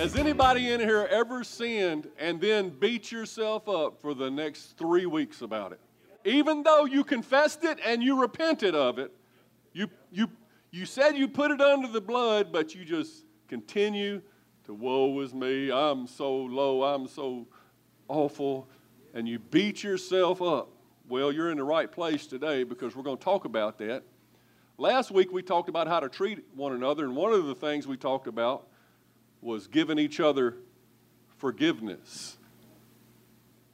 Has anybody in here ever sinned and then beat yourself up for the next three weeks about it? Even though you confessed it and you repented of it, you, you, you said you put it under the blood, but you just continue to, woe is me, I'm so low, I'm so awful, and you beat yourself up. Well, you're in the right place today because we're going to talk about that. Last week we talked about how to treat one another, and one of the things we talked about was giving each other forgiveness.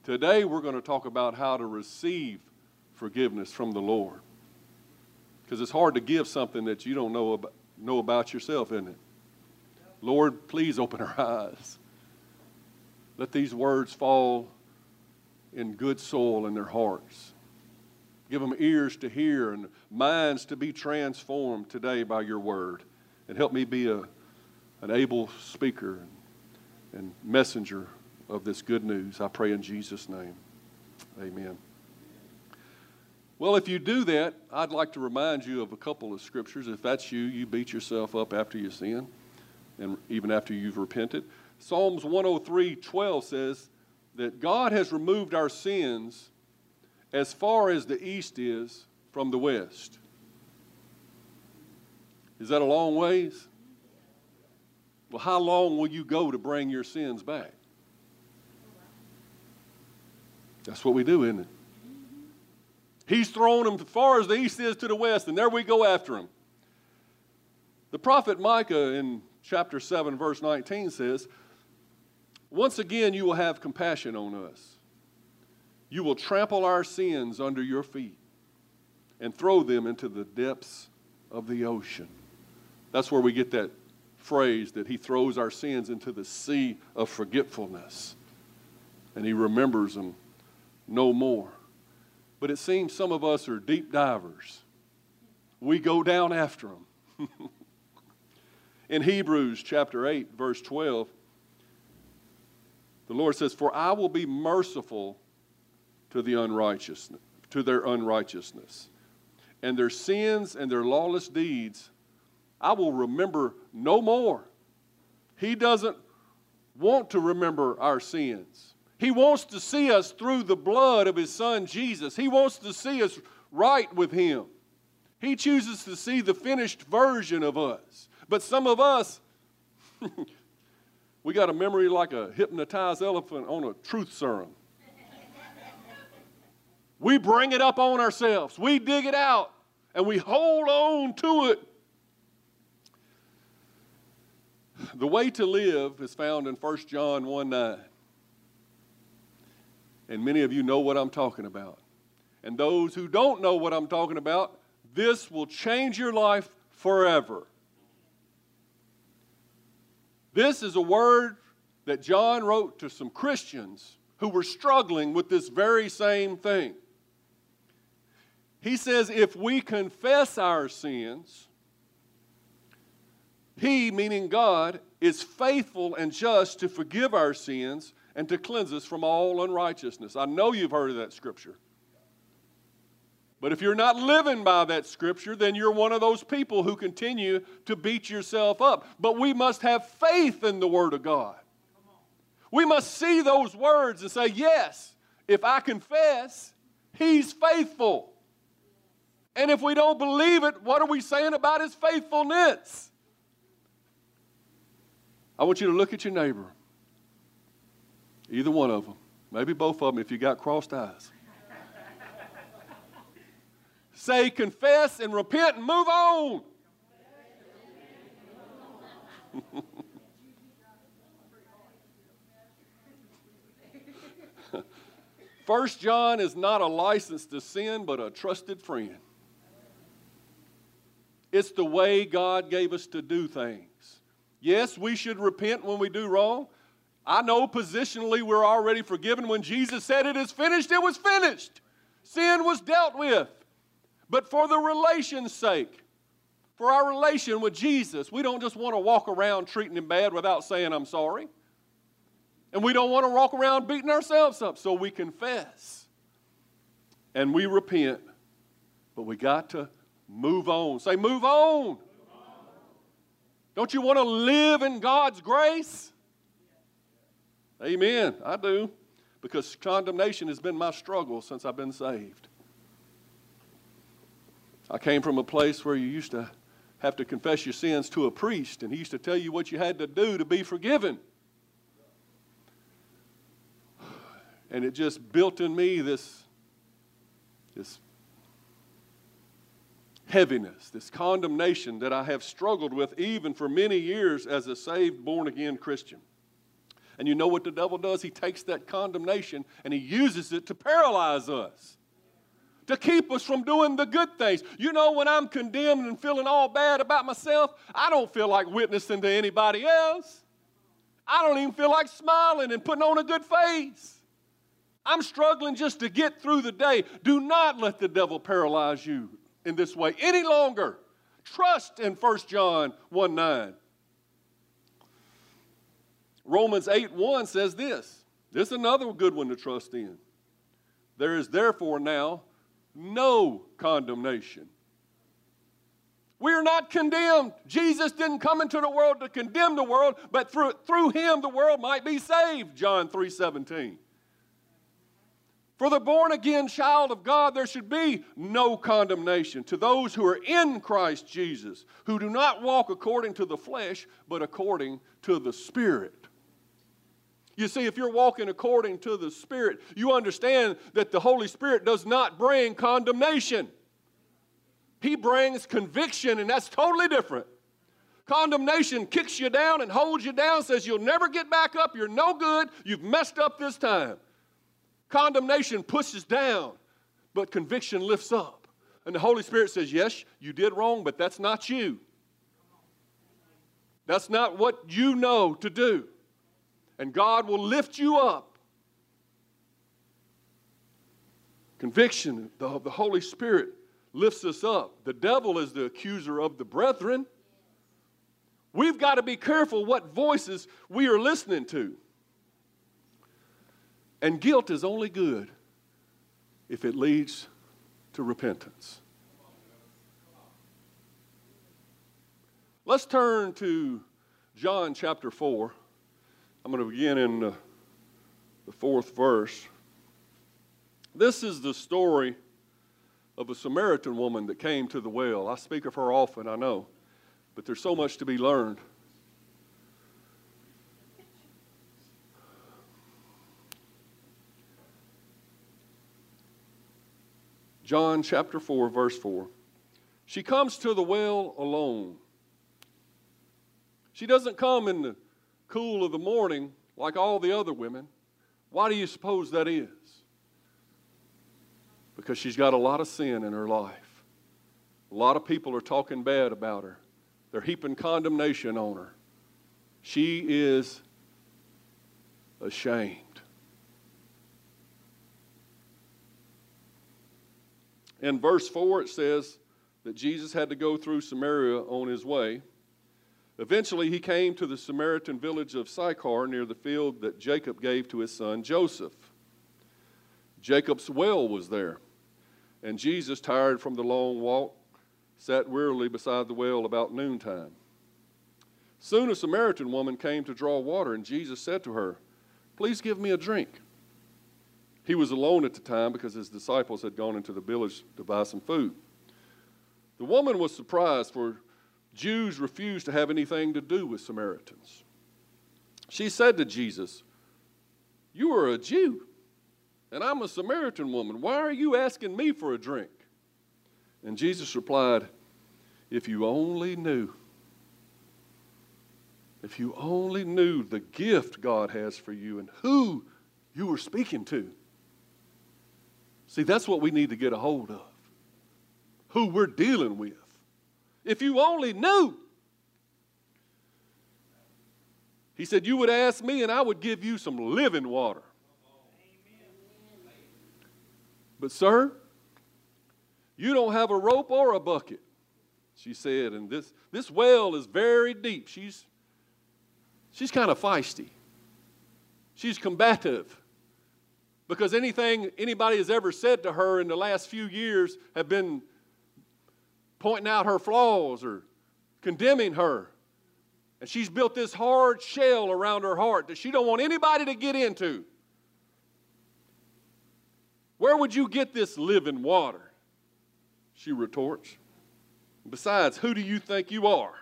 Today we're going to talk about how to receive forgiveness from the Lord. Because it's hard to give something that you don't know about, know about yourself, isn't it? Lord, please open our eyes. Let these words fall in good soil in their hearts. Give them ears to hear and minds to be transformed today by your word. And help me be a, an able speaker and messenger of this good news. I pray in Jesus' name. Amen. Well, if you do that, I'd like to remind you of a couple of scriptures. If that's you, you beat yourself up after you sin, and even after you've repented. Psalms 103 12 says that God has removed our sins as far as the east is from the west. Is that a long ways? Well, how long will you go to bring your sins back? That's what we do, isn't it? He's thrown them as far as the east is to the west, and there we go after him. The prophet Micah in chapter 7, verse 19 says, Once again you will have compassion on us. You will trample our sins under your feet and throw them into the depths of the ocean. That's where we get that phrase that he throws our sins into the sea of forgetfulness and he remembers them no more. But it seems some of us are deep divers. We go down after them. In Hebrews chapter 8, verse 12, the Lord says, For I will be merciful to the unrighteousness, to their unrighteousness, and their sins and their lawless deeds I will remember no more. He doesn't want to remember our sins. He wants to see us through the blood of His Son Jesus. He wants to see us right with Him. He chooses to see the finished version of us. But some of us, we got a memory like a hypnotized elephant on a truth serum. we bring it up on ourselves, we dig it out, and we hold on to it. The way to live is found in 1 John 1 9. And many of you know what I'm talking about. And those who don't know what I'm talking about, this will change your life forever. This is a word that John wrote to some Christians who were struggling with this very same thing. He says, if we confess our sins, he, meaning God, is faithful and just to forgive our sins and to cleanse us from all unrighteousness. I know you've heard of that scripture. But if you're not living by that scripture, then you're one of those people who continue to beat yourself up. But we must have faith in the Word of God. We must see those words and say, Yes, if I confess, He's faithful. And if we don't believe it, what are we saying about His faithfulness? I want you to look at your neighbor. Either one of them. Maybe both of them if you got crossed eyes. Say, confess and repent and move on. First John is not a license to sin, but a trusted friend. It's the way God gave us to do things. Yes, we should repent when we do wrong. I know positionally we're already forgiven. When Jesus said it is finished, it was finished. Sin was dealt with. But for the relation's sake, for our relation with Jesus, we don't just want to walk around treating him bad without saying, I'm sorry. And we don't want to walk around beating ourselves up. So we confess and we repent. But we got to move on. Say, move on. Don't you want to live in God's grace? Amen. I do. Because condemnation has been my struggle since I've been saved. I came from a place where you used to have to confess your sins to a priest, and he used to tell you what you had to do to be forgiven. And it just built in me this, this heaviness, this condemnation that I have struggled with even for many years as a saved, born again Christian. And you know what the devil does? He takes that condemnation and he uses it to paralyze us, to keep us from doing the good things. You know, when I'm condemned and feeling all bad about myself, I don't feel like witnessing to anybody else. I don't even feel like smiling and putting on a good face. I'm struggling just to get through the day. Do not let the devil paralyze you in this way any longer. Trust in 1 John 1 9. Romans 8 1 says this. This is another good one to trust in. There is therefore now no condemnation. We are not condemned. Jesus didn't come into the world to condemn the world, but through, through him the world might be saved, John 3 17. For the born again child of God, there should be no condemnation to those who are in Christ Jesus, who do not walk according to the flesh, but according to the Spirit. You see, if you're walking according to the Spirit, you understand that the Holy Spirit does not bring condemnation. He brings conviction, and that's totally different. Condemnation kicks you down and holds you down, says you'll never get back up, you're no good, you've messed up this time. Condemnation pushes down, but conviction lifts up. And the Holy Spirit says, Yes, you did wrong, but that's not you. That's not what you know to do. And God will lift you up. Conviction of the Holy Spirit lifts us up. The devil is the accuser of the brethren. We've got to be careful what voices we are listening to. And guilt is only good if it leads to repentance. Let's turn to John chapter 4. I'm going to begin in the, the fourth verse. This is the story of a Samaritan woman that came to the well. I speak of her often, I know, but there's so much to be learned. John chapter 4, verse 4. She comes to the well alone. She doesn't come in the cool of the morning like all the other women. Why do you suppose that is? Because she's got a lot of sin in her life. A lot of people are talking bad about her, they're heaping condemnation on her. She is ashamed. In verse 4, it says that Jesus had to go through Samaria on his way. Eventually, he came to the Samaritan village of Sychar near the field that Jacob gave to his son Joseph. Jacob's well was there, and Jesus, tired from the long walk, sat wearily beside the well about noontime. Soon a Samaritan woman came to draw water, and Jesus said to her, Please give me a drink. He was alone at the time because his disciples had gone into the village to buy some food. The woman was surprised, for Jews refused to have anything to do with Samaritans. She said to Jesus, You are a Jew, and I'm a Samaritan woman. Why are you asking me for a drink? And Jesus replied, If you only knew, if you only knew the gift God has for you and who you were speaking to. See, that's what we need to get a hold of. Who we're dealing with. If you only knew. He said, You would ask me, and I would give you some living water. But, sir, you don't have a rope or a bucket, she said, and this, this well is very deep. She's, she's kind of feisty, she's combative. Because anything anybody has ever said to her in the last few years have been pointing out her flaws or condemning her. And she's built this hard shell around her heart that she don't want anybody to get into. Where would you get this living water? She retorts. Besides, who do you think you are?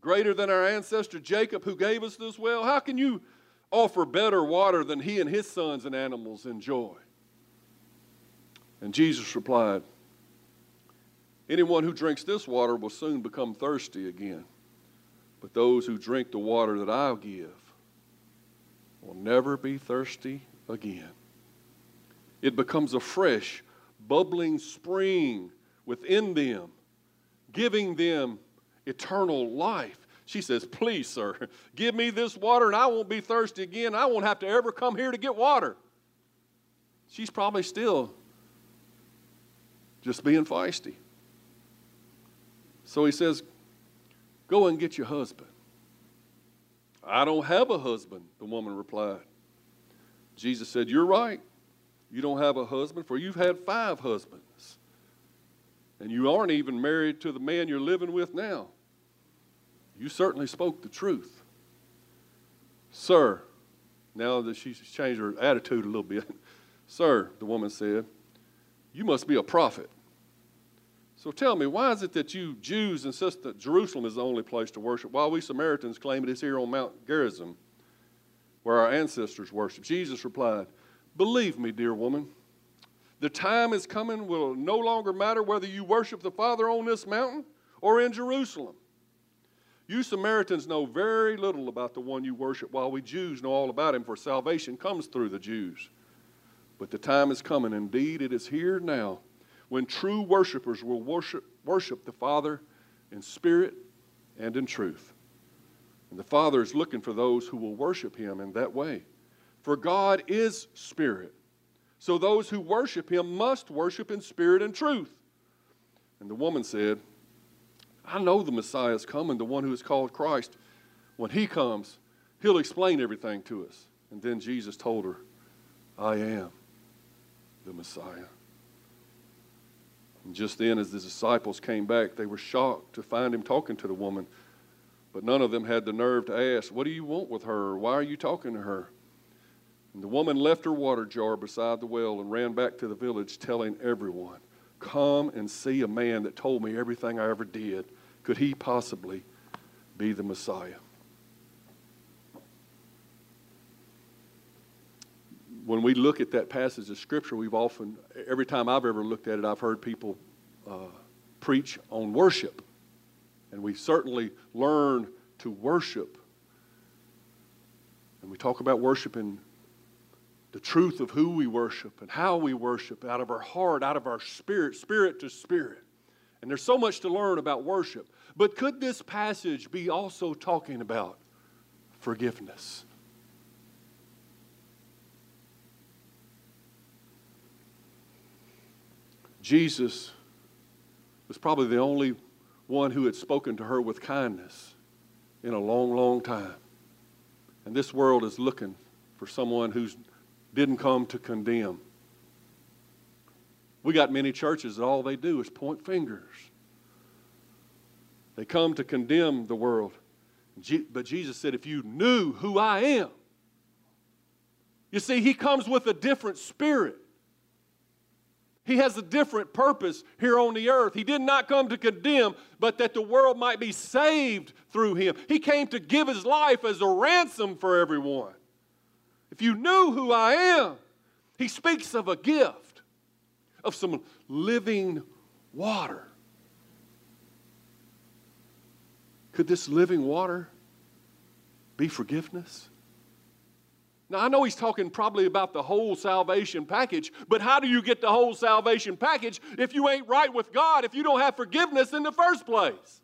Greater than our ancestor Jacob, who gave us this well? How can you offer better water than he and his sons and animals enjoy? And Jesus replied, Anyone who drinks this water will soon become thirsty again. But those who drink the water that I'll give will never be thirsty again. It becomes a fresh, bubbling spring within them, giving them eternal life. She says, Please, sir, give me this water and I won't be thirsty again. I won't have to ever come here to get water. She's probably still just being feisty. So he says, Go and get your husband. I don't have a husband, the woman replied. Jesus said, You're right. You don't have a husband, for you've had five husbands. And you aren't even married to the man you're living with now. You certainly spoke the truth. Sir, now that she's changed her attitude a little bit, Sir, the woman said, you must be a prophet. So tell me, why is it that you Jews insist that Jerusalem is the only place to worship, while we Samaritans claim it is here on Mount Gerizim, where our ancestors worshiped? Jesus replied, Believe me, dear woman, the time is coming will no longer matter whether you worship the Father on this mountain or in Jerusalem. You Samaritans know very little about the one you worship, while we Jews know all about him, for salvation comes through the Jews. But the time is coming, indeed, it is here now when true worshipers will worship, worship the Father in spirit and in truth. And the Father is looking for those who will worship Him in that way. For God is spirit. So those who worship Him must worship in spirit and truth. And the woman said, I know the Messiah is coming, the one who is called Christ. When He comes, He'll explain everything to us. And then Jesus told her, I am the Messiah. And just then, as the disciples came back, they were shocked to find him talking to the woman. But none of them had the nerve to ask, What do you want with her? Why are you talking to her? And the woman left her water jar beside the well and ran back to the village, telling everyone, Come and see a man that told me everything I ever did. Could he possibly be the Messiah? when we look at that passage of Scripture, we've often, every time I've ever looked at it, I've heard people uh, preach on worship. And we certainly learn to worship. And we talk about worshiping the truth of who we worship and how we worship out of our heart, out of our spirit, spirit to spirit. And there's so much to learn about worship. But could this passage be also talking about forgiveness? Jesus was probably the only one who had spoken to her with kindness in a long, long time. And this world is looking for someone who didn't come to condemn. We got many churches that all they do is point fingers. They come to condemn the world. But Jesus said, if you knew who I am, you see, he comes with a different spirit. He has a different purpose here on the earth. He did not come to condemn, but that the world might be saved through him. He came to give his life as a ransom for everyone. If you knew who I am, he speaks of a gift, of some living water. Could this living water be forgiveness? Now, I know he's talking probably about the whole salvation package, but how do you get the whole salvation package if you ain't right with God, if you don't have forgiveness in the first place?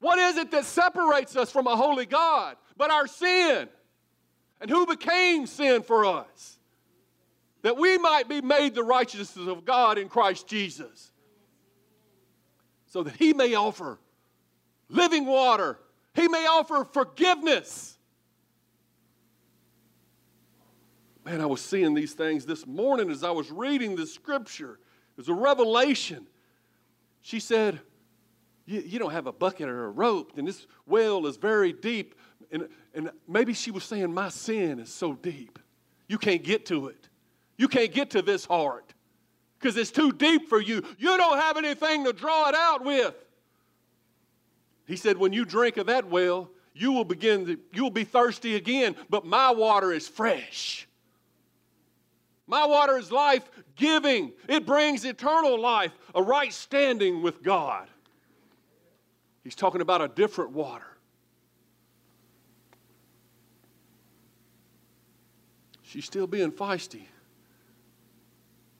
What is it that separates us from a holy God but our sin? And who became sin for us? That we might be made the righteousness of God in Christ Jesus. So that He may offer living water, He may offer forgiveness. Man, I was seeing these things this morning as I was reading the scripture. It was a revelation. She said, you, you don't have a bucket or a rope, and this well is very deep. And, and maybe she was saying, My sin is so deep. You can't get to it. You can't get to this heart because it's too deep for you. You don't have anything to draw it out with. He said, When you drink of that well, you will begin to, you will be thirsty again, but my water is fresh. My water is life giving. It brings eternal life, a right standing with God. He's talking about a different water. She's still being feisty,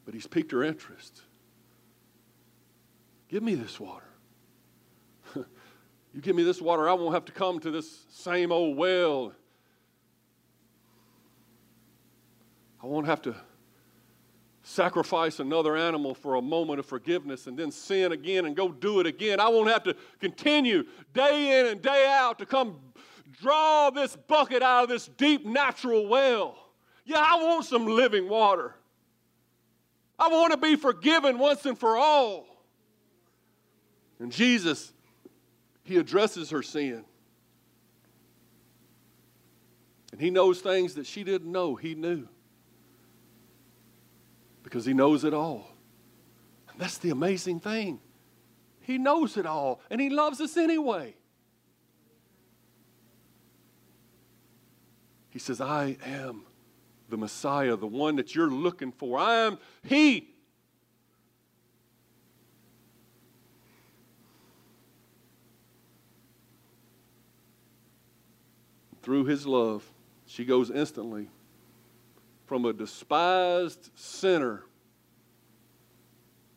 but he's piqued her interest. Give me this water. you give me this water, I won't have to come to this same old well. I won't have to sacrifice another animal for a moment of forgiveness and then sin again and go do it again. I won't have to continue day in and day out to come draw this bucket out of this deep natural well. Yeah, I want some living water. I want to be forgiven once and for all. And Jesus, He addresses her sin. And He knows things that she didn't know He knew because He knows it all. And that's the amazing thing. He knows it all, and He loves us anyway. He says, I am the Messiah, the one that you're looking for. I am He. Through His love, she goes instantly from a despised sinner,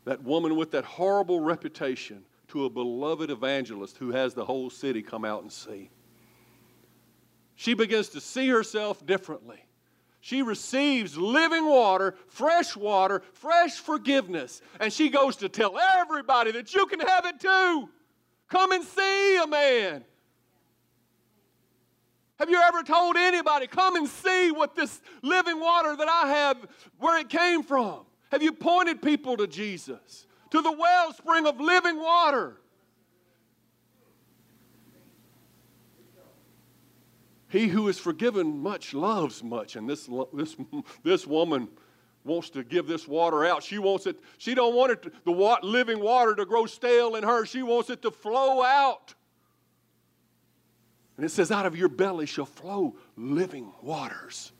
that woman with that horrible reputation, to a beloved evangelist who has the whole city come out and see. She begins to see herself differently. She receives living water, fresh water, fresh forgiveness, and she goes to tell everybody that you can have it too. Come and see a man. Have you ever told anybody, come and see what this living water that I have, where it came from? Have you pointed people to Jesus, to the wellspring of living water? He who is forgiven much loves much. And this, this, this woman wants to give this water out. She wants it, she don't want it, to, the living water to grow stale in her. She wants it to flow out. And it says, out of your belly shall flow living waters.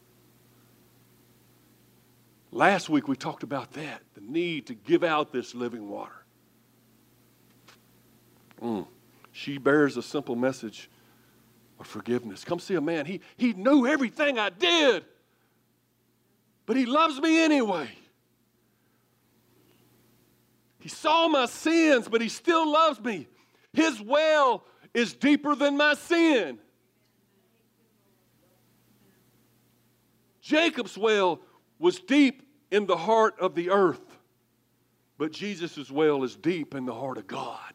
Last week we talked about that the need to give out this living water. Mm. She bears a simple message of forgiveness. Come see a man. He, he knew everything I did, but he loves me anyway. He saw my sins, but he still loves me. His well is deeper than my sin. Jacob's well was deep in the heart of the earth, but Jesus' well is deep in the heart of God.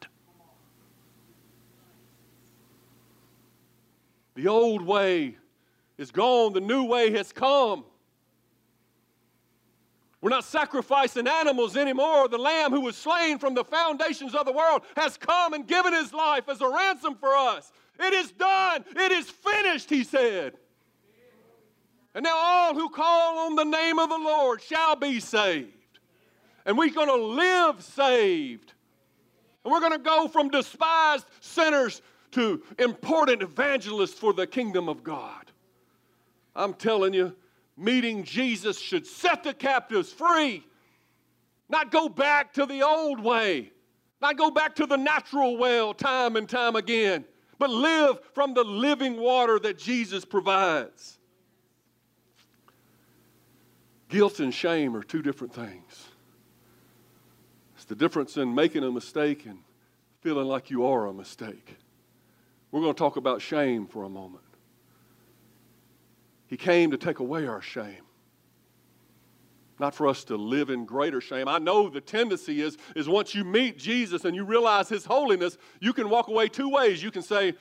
The old way is gone, the new way has come. We're not sacrificing animals anymore. The Lamb who was slain from the foundations of the world has come and given his life as a ransom for us. It is done. It is finished, he said. And now all who call on the name of the Lord shall be saved. And we're going to live saved. And we're going to go from despised sinners to important evangelists for the kingdom of God. I'm telling you, meeting Jesus should set the captives free, not go back to the old way, not go back to the natural well time and time again, but live from the living water that Jesus provides. Guilt and shame are two different things. It's the difference in making a mistake and feeling like you are a mistake. We're going to talk about shame for a moment. He came to take away our shame. Not for us to live in greater shame. I know the tendency is, is once you meet Jesus and you realize his holiness, you can walk away two ways. You can say,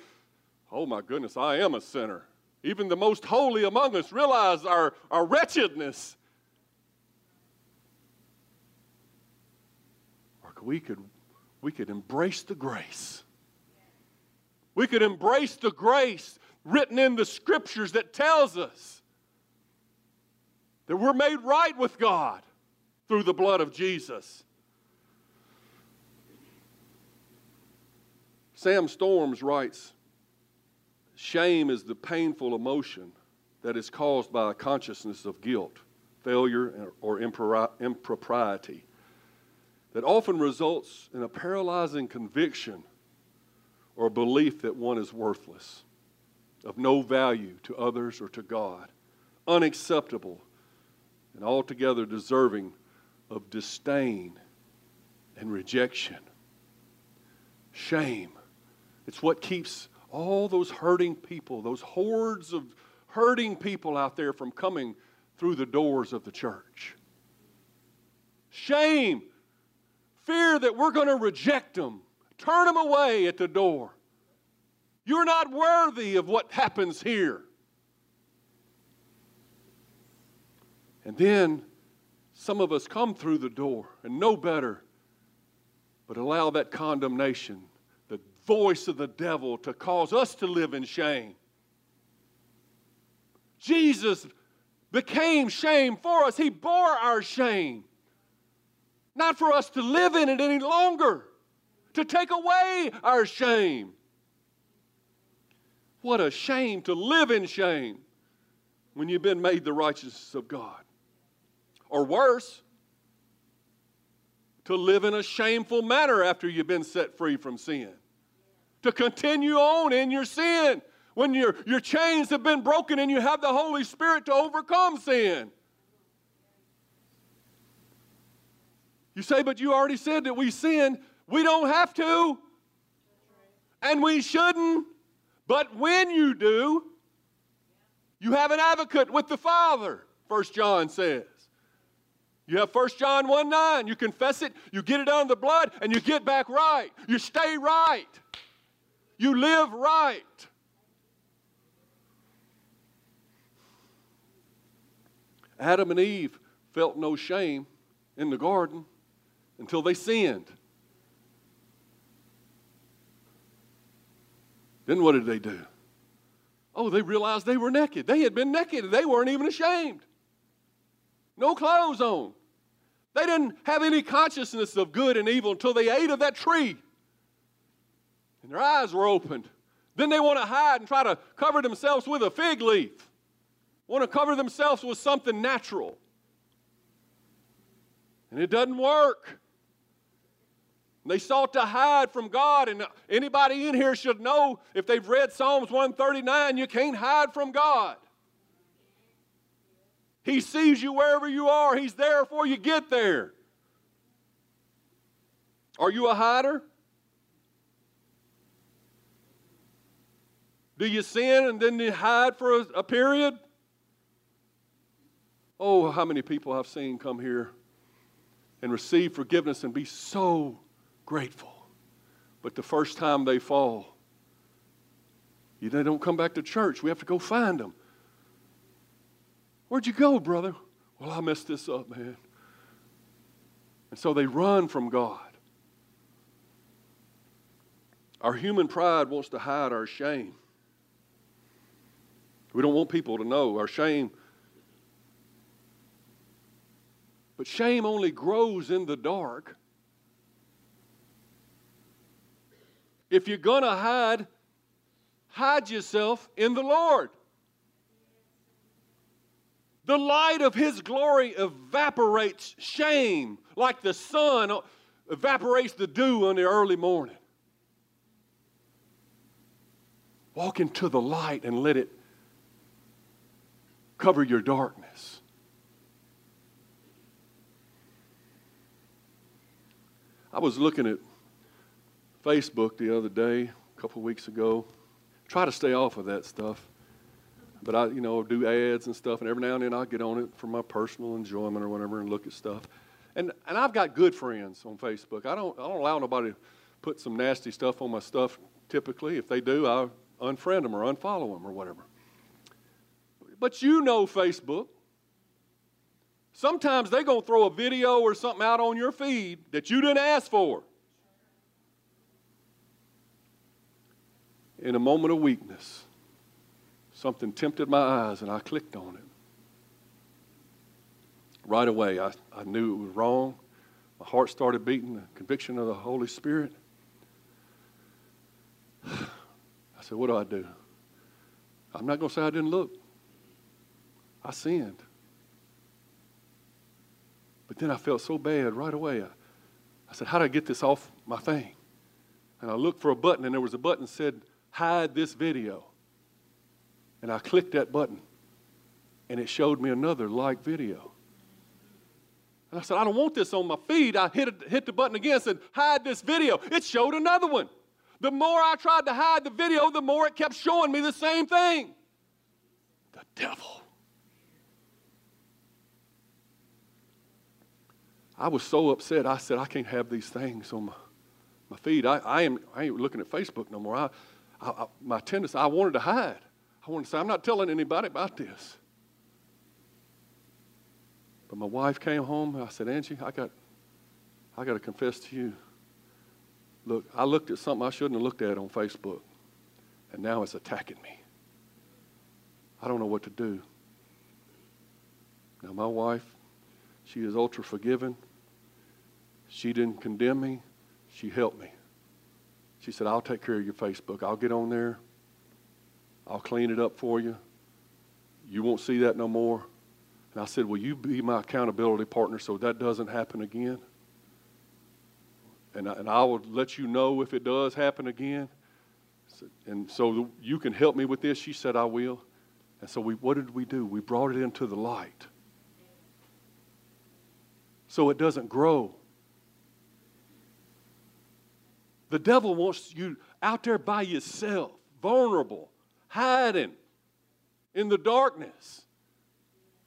Oh my goodness, I am a sinner. Even the most holy among us realize our, our wretchedness. Or we could, we could embrace the grace. We could embrace the grace written in the scriptures that tells us that we're made right with God through the blood of Jesus. Sam Storms writes Shame is the painful emotion that is caused by a consciousness of guilt, failure, or impropriety that often results in a paralyzing conviction or a belief that one is worthless, of no value to others or to God, unacceptable, and altogether deserving of disdain and rejection. Shame. It's what keeps all those hurting people, those hordes of hurting people out there from coming through the doors of the church. Shame. Fear that we're going to reject them, turn them away at the door. You're not worthy of what happens here. And then some of us come through the door and know better, but allow that condemnation, the voice of the devil, to cause us to live in shame. Jesus became shame for us, He bore our shame. Not for us to live in it any longer, to take away our shame. What a shame to live in shame when you've been made the righteousness of God. Or worse, to live in a shameful manner after you've been set free from sin. To continue on in your sin when your, your chains have been broken and you have the Holy Spirit to overcome sin. You say, but you already said that we sin. We don't have to. And we shouldn't. But when you do, you have an advocate with the Father, First John says. You have First John 1 9. You confess it, you get it under the blood, and you get back right. You stay right. You live right. Adam and Eve felt no shame in the garden until they sinned. Then what did they do? Oh, they realized they were naked. They had been naked they weren't even ashamed. No clothes on. They didn't have any consciousness of good and evil until they ate of that tree. And their eyes were opened. Then they want to hide and try to cover themselves with a fig leaf. Want to cover themselves with something natural. And it doesn't work. They sought to hide from God, and anybody in here should know if they've read Psalms 139, you can't hide from God. He sees you wherever you are, He's there before you get there. Are you a hider? Do you sin and then you hide for a, a period? Oh, how many people I've seen come here and receive forgiveness and be so grateful. But the first time they fall, they don't come back to church. We have to go find them. Where'd you go, brother? Well, I messed this up, man. And so they run from God. Our human pride wants to hide our shame. We don't want people to know our shame. But shame only grows in the dark If you're going to hide, hide yourself in the Lord. The light of His glory evaporates shame like the sun evaporates the dew in the early morning. Walk into the light and let it cover your darkness. I was looking at Facebook the other day, a couple weeks ago, try to stay off of that stuff. But I, you know, do ads and stuff, and every now and then I'll get on it for my personal enjoyment or whatever and look at stuff. And, and I've got good friends on Facebook. I don't, I don't allow nobody to put some nasty stuff on my stuff typically. If they do, I unfriend them or unfollow them or whatever. But you know Facebook. Sometimes they're going to throw a video or something out on your feed that you didn't ask for. In a moment of weakness, something tempted my eyes and I clicked on it. Right away, I, I knew it was wrong. My heart started beating, the conviction of the Holy Spirit. I said, What do I do? I'm not going to say I didn't look. I sinned. But then I felt so bad right away. I, I said, How do I get this off my thing? And I looked for a button, and there was a button that said, Hide this video. And I clicked that button, and it showed me another like video. And I said, I don't want this on my feed. I hit, hit the button again and said, Hide this video. It showed another one. The more I tried to hide the video, the more it kept showing me the same thing. The devil. I was so upset. I said, I can't have these things on my, my feed. I, I, am, I ain't looking at Facebook no more. I, I, I, my tendency, I wanted to hide. I wanted to say, I'm not telling anybody about this. But my wife came home. I said, Angie, I got, I got to confess to you. Look, I looked at something I shouldn't have looked at on Facebook, and now it's attacking me. I don't know what to do. Now, my wife, she is ultra forgiving. She didn't condemn me, she helped me. She said, I'll take care of your Facebook. I'll get on there, I'll clean it up for you. You won't see that no more. And I said, Will you be my accountability partner so that doesn't happen again? And I, and I will let you know if it does happen again. And so you can help me with this. She said, I will. And so we, what did we do? We brought it into the light so it doesn't grow. The devil wants you out there by yourself, vulnerable, hiding in the darkness,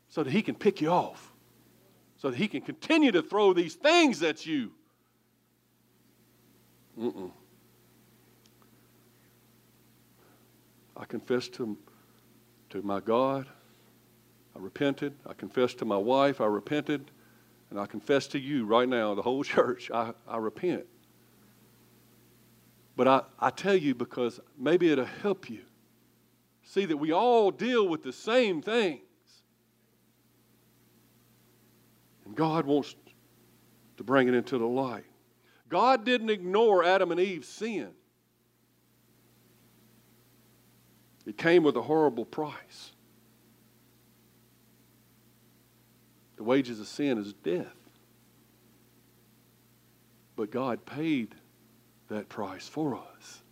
so that he can pick you off, so that he can continue to throw these things at you. Mm-mm. I confessed to, to my God. I repented. I confessed to my wife. I repented. And I confess to you right now, the whole church, I, I repent. But I, I tell you because maybe it'll help you see that we all deal with the same things. And God wants to bring it into the light. God didn't ignore Adam and Eve's sin, it came with a horrible price. The wages of sin is death. But God paid that price for us.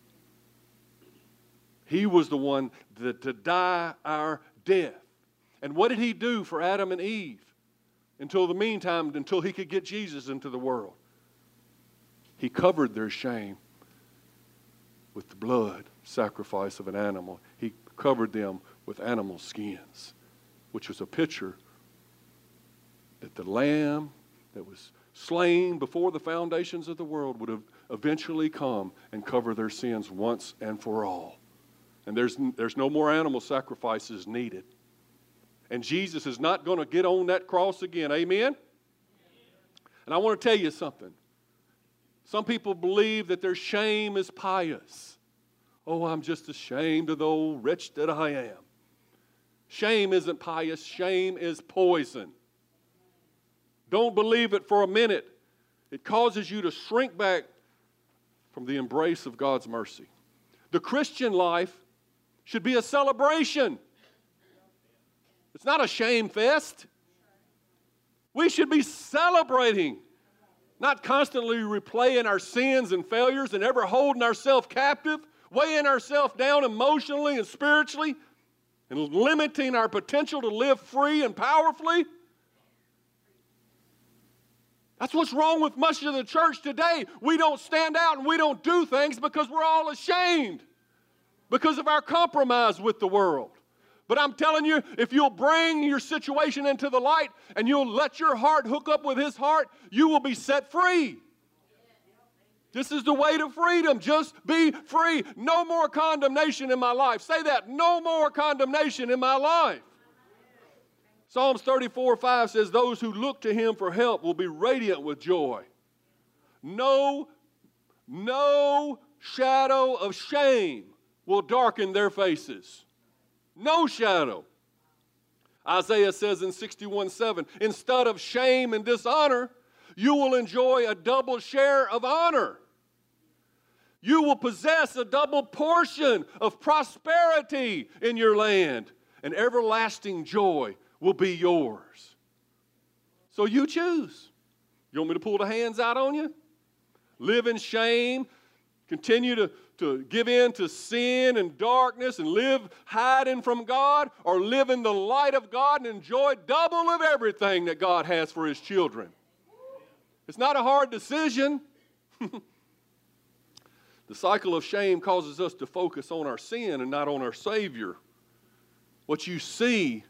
He was the one that, to die our death. And what did he do for Adam and Eve until the meantime, until he could get Jesus into the world? He covered their shame with the blood sacrifice of an animal. He covered them with animal skins, which was a picture that the lamb that was slain before the foundations of the world would have eventually come and cover their sins once and for all. And there's, there's no more animal sacrifices needed. And Jesus is not going to get on that cross again. Amen? And I want to tell you something. Some people believe that their shame is pious. Oh, I'm just ashamed of the old wretch that I am. Shame isn't pious, shame is poison. Don't believe it for a minute. It causes you to shrink back from the embrace of God's mercy. The Christian life should be a celebration. It's not a shame fest. We should be celebrating, not constantly replaying our sins and failures and ever holding ourselves captive, weighing ourselves down emotionally and spiritually, and limiting our potential to live free and powerfully. That's what's wrong with much of the church today. We don't stand out and we don't do things because we're all ashamed. because of our compromise with the world. But I'm telling you, if you'll bring your situation into the light and you'll let your heart hook up with His heart, you will be set free. This is the way to freedom. Just be free. No more condemnation in my life. Say that. No more condemnation in my life. Psalms 34 5 says, Those who look to him for help will be radiant with joy. No, no shadow of shame will darken their faces. No shadow. Isaiah says in 61 7, instead of shame and dishonor, you will enjoy a double share of honor. You will possess a double portion of prosperity in your land, and everlasting joy will be yours. So you choose. You want me to pull the hands out on you? Live in shame, continue to, to give in to sin and darkness and live hiding from God, or live in the light of God and enjoy double of everything that God has for His children. It's not a hard decision. the cycle of shame causes us to focus on our sin and not on our Savior. What you see,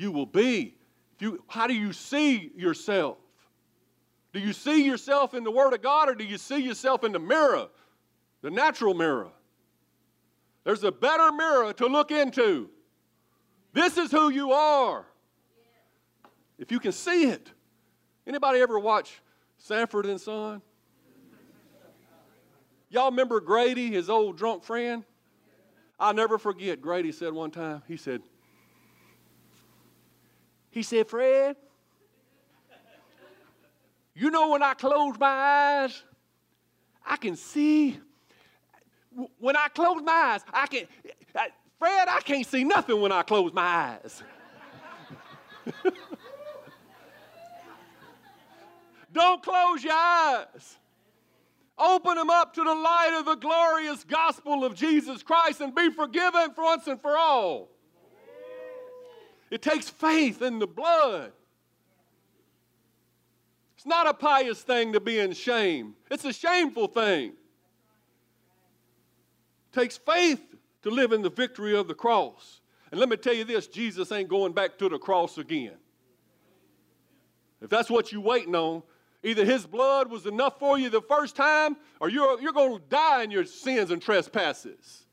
you will be. If you, how do you see yourself? Do you see yourself in the Word of God or do you see yourself in the mirror, the natural mirror? There's a better mirror to look into. This is who you are. If you can see it. Anybody ever watch Sanford and Son? Y'all remember Grady, his old drunk friend? I'll never forget. Grady said one time, he said, he said, Fred, you know when I close my eyes, I can see. When I close my eyes, I can. Fred, I can't see nothing when I close my eyes. Don't close your eyes. Open them up to the light of the glorious gospel of Jesus Christ and be forgiven for once and for all. It takes faith in the blood. It's not a pious thing to be in shame, it's a shameful thing. It takes faith to live in the victory of the cross. And let me tell you this Jesus ain't going back to the cross again. If that's what you're waiting on, either his blood was enough for you the first time, or you're, you're going to die in your sins and trespasses.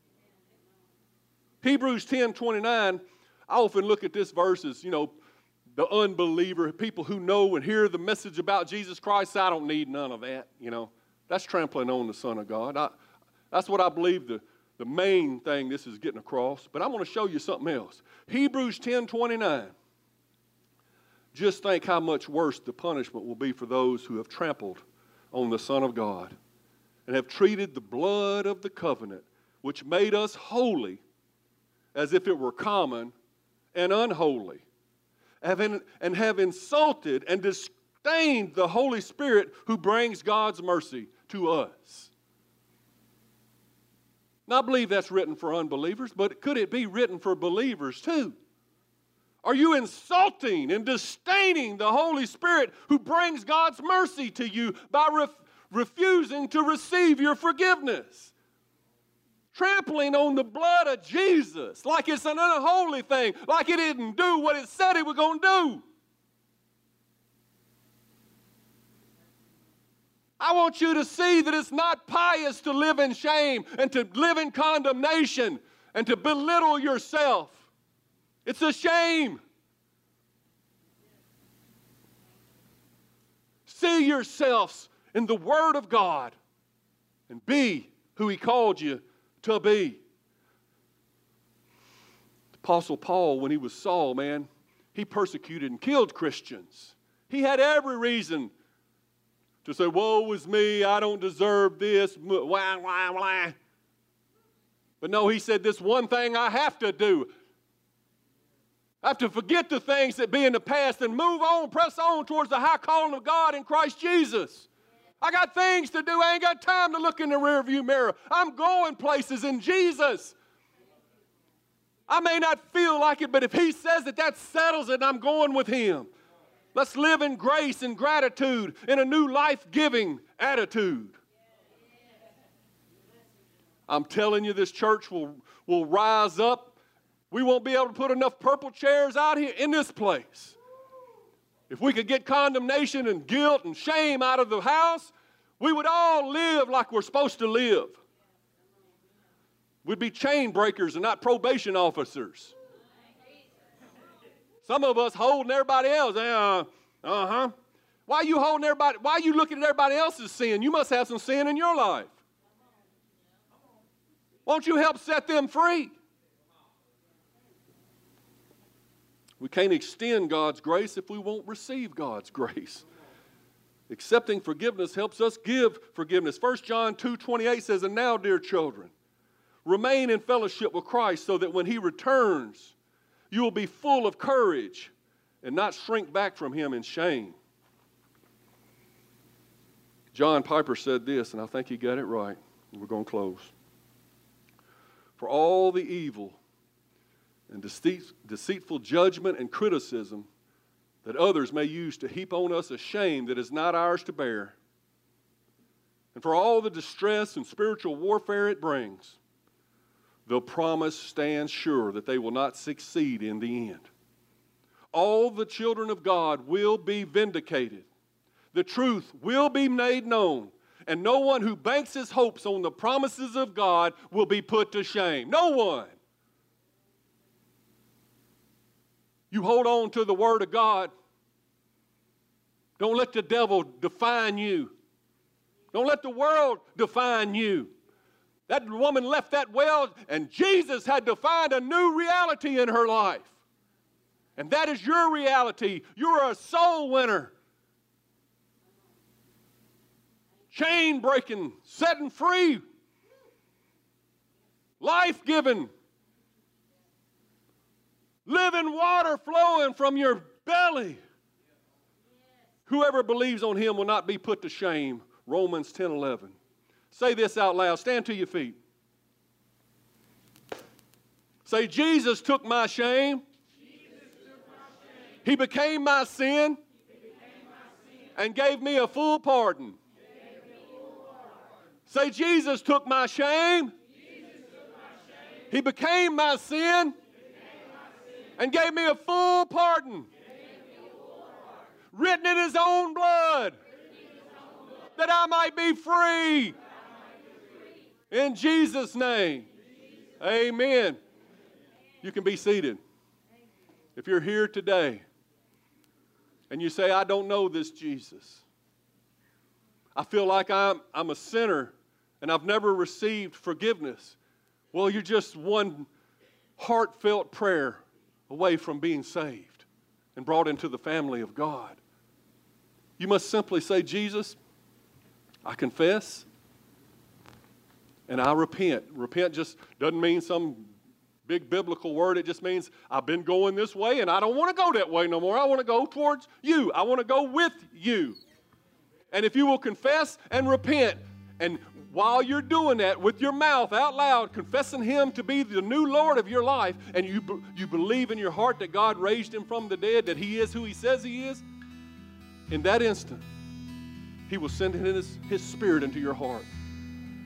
Hebrews 10 29, I often look at this verse as, you know, the unbeliever, people who know and hear the message about Jesus Christ, I don't need none of that, you know. That's trampling on the Son of God. I, that's what I believe the, the main thing this is getting across. But I'm going to show you something else. Hebrews 10 29. Just think how much worse the punishment will be for those who have trampled on the Son of God and have treated the blood of the covenant, which made us holy, as if it were common and unholy and have insulted and disdained the Holy Spirit who brings God's mercy to us. Now, I believe that's written for unbelievers, but could it be written for believers too? Are you insulting and disdaining the Holy Spirit who brings God's mercy to you by ref- refusing to receive your forgiveness? Trampling on the blood of Jesus like it's an unholy thing, like it didn't do what it said it was going to do. I want you to see that it's not pious to live in shame and to live in condemnation and to belittle yourself. It's a shame. See yourselves in the Word of God and be who He called you to be. Apostle Paul, when he was Saul, man, he persecuted and killed Christians. He had every reason to say, Woe is me, I don't deserve this, wah, wah, wah. But no, he said, This one thing I have to do. I have to forget the things that be in the past and move on, press on towards the high calling of God in Christ Jesus. I got things to do. I ain't got time to look in the rearview mirror. I'm going places in Jesus. I may not feel like it, but if He says that, that settles it, I'm going with Him. Let's live in grace and gratitude in a new life giving attitude. I'm telling you, this church will, will rise up. We won't be able to put enough purple chairs out here in this place. If we could get condemnation and guilt and shame out of the house, we would all live like we're supposed to live. We'd be chain breakers and not probation officers. Some of us holding everybody else. Uh huh. Why are you holding everybody? Why are you looking at everybody else's sin? You must have some sin in your life. Won't you help set them free? We can't extend God's grace if we won't receive God's grace. Accepting forgiveness helps us give forgiveness. 1 John 2 28 says, And now, dear children, remain in fellowship with Christ so that when he returns, you will be full of courage and not shrink back from him in shame. John Piper said this, and I think he got it right. We're going to close. For all the evil and deceitful judgment and criticism that others may use to heap on us a shame that is not ours to bear, and for all the distress and spiritual warfare it brings, the promise stands sure that they will not succeed in the end. All the children of God will be vindicated. The truth will be made known, and no one who banks his hopes on the promises of God will be put to shame. No one. You hold on to the Word of God. Don't let the devil define you. Don't let the world define you. That woman left that well, and Jesus had to find a new reality in her life. And that is your reality. You're a soul winner. Chain breaking, setting free, life giving, living water flowing from your belly. Whoever believes on him will not be put to shame. Romans 10 11. Say this out loud. Stand to your feet. Say, Jesus took my shame. He became my sin and gave me a full pardon. Say, Jesus took my shame. He became my sin and gave me a full pardon. Written in his own blood that I might be free. In Jesus' name. Amen. You can be seated. If you're here today and you say, I don't know this Jesus, I feel like I'm, I'm a sinner and I've never received forgiveness. Well, you're just one heartfelt prayer away from being saved and brought into the family of God. You must simply say, Jesus, I confess and I repent. Repent just doesn't mean some big biblical word. It just means I've been going this way and I don't want to go that way no more. I want to go towards you. I want to go with you. And if you will confess and repent, and while you're doing that with your mouth out loud, confessing Him to be the new Lord of your life, and you, you believe in your heart that God raised Him from the dead, that He is who He says He is, in that instant, He will send His, his Spirit into your heart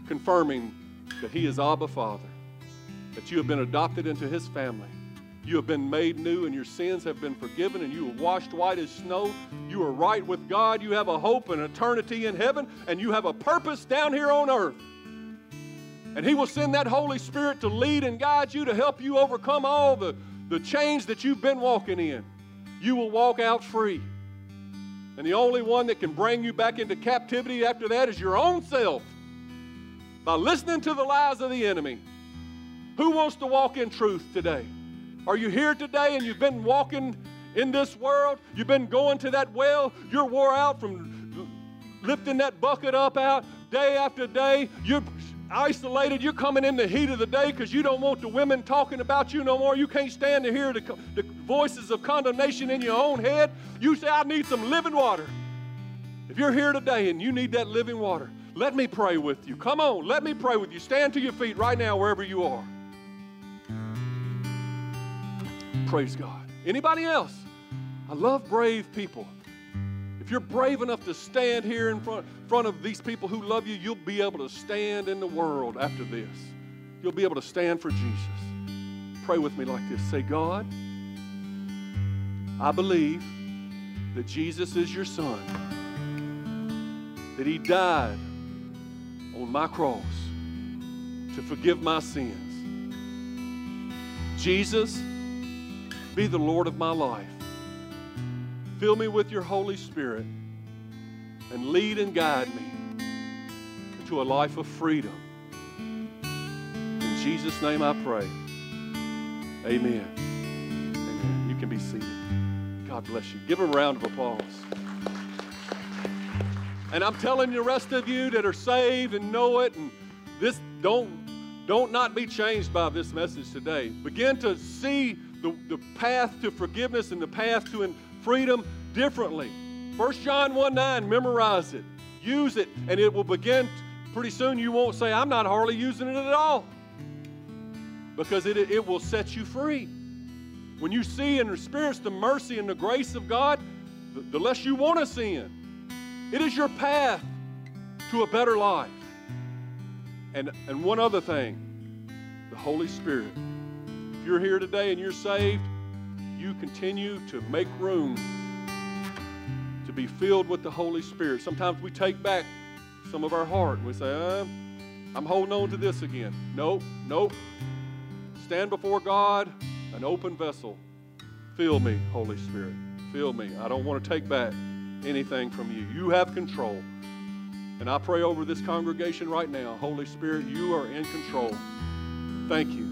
confirming that He is Abba Father, that you have been adopted into His family. You have been made new, and your sins have been forgiven, and you are washed white as snow. You are right with God. You have a hope and eternity in heaven, and you have a purpose down here on earth. And He will send that Holy Spirit to lead and guide you to help you overcome all the, the chains that you've been walking in. You will walk out free. And the only one that can bring you back into captivity after that is your own self by listening to the lies of the enemy. Who wants to walk in truth today? Are you here today and you've been walking in this world? You've been going to that well, you're wore out from lifting that bucket up out day after day. You're isolated. You're coming in the heat of the day because you don't want the women talking about you no more. You can't stand to hear the, the voices of condemnation in your own head. You say, I need some living water. If you're here today and you need that living water, let me pray with you. Come on, let me pray with you. Stand to your feet right now, wherever you are. Praise God. Anybody else? I love brave people. If you're brave enough to stand here in front, front of these people who love you, you'll be able to stand in the world after this. You'll be able to stand for Jesus. Pray with me like this Say, God, I believe that Jesus is your son, that he died on my cross to forgive my sins. Jesus, be the Lord of my life. Fill me with your Holy Spirit and lead and guide me into a life of freedom. In Jesus' name I pray. Amen. Amen. You can be seated. God bless you. Give a round of applause. And I'm telling the rest of you that are saved and know it, and this don't don't not be changed by this message today. Begin to see the, the path to forgiveness and the path to freedom differently. 1 John 1 9, memorize it, use it, and it will begin. Pretty soon you won't say, I'm not hardly using it at all. Because it, it will set you free. When you see and experience the mercy and the grace of God, the, the less you want to sin. It is your path to a better life. And, and one other thing the Holy Spirit. If you're here today and you're saved, you continue to make room to be filled with the Holy Spirit. Sometimes we take back some of our heart and we say, uh, I'm holding on to this again. Nope, nope. Stand before God, an open vessel. Fill me, Holy Spirit. Fill me. I don't want to take back anything from you. You have control. And I pray over this congregation right now. Holy Spirit, you are in control. Thank you.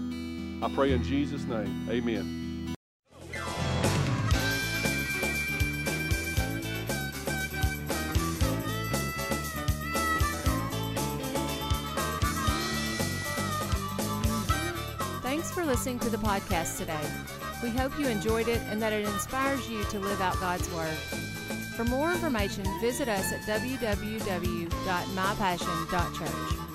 I pray in Jesus' name. Amen. Thanks for listening to the podcast today. We hope you enjoyed it and that it inspires you to live out God's Word. For more information, visit us at www.mypassion.church.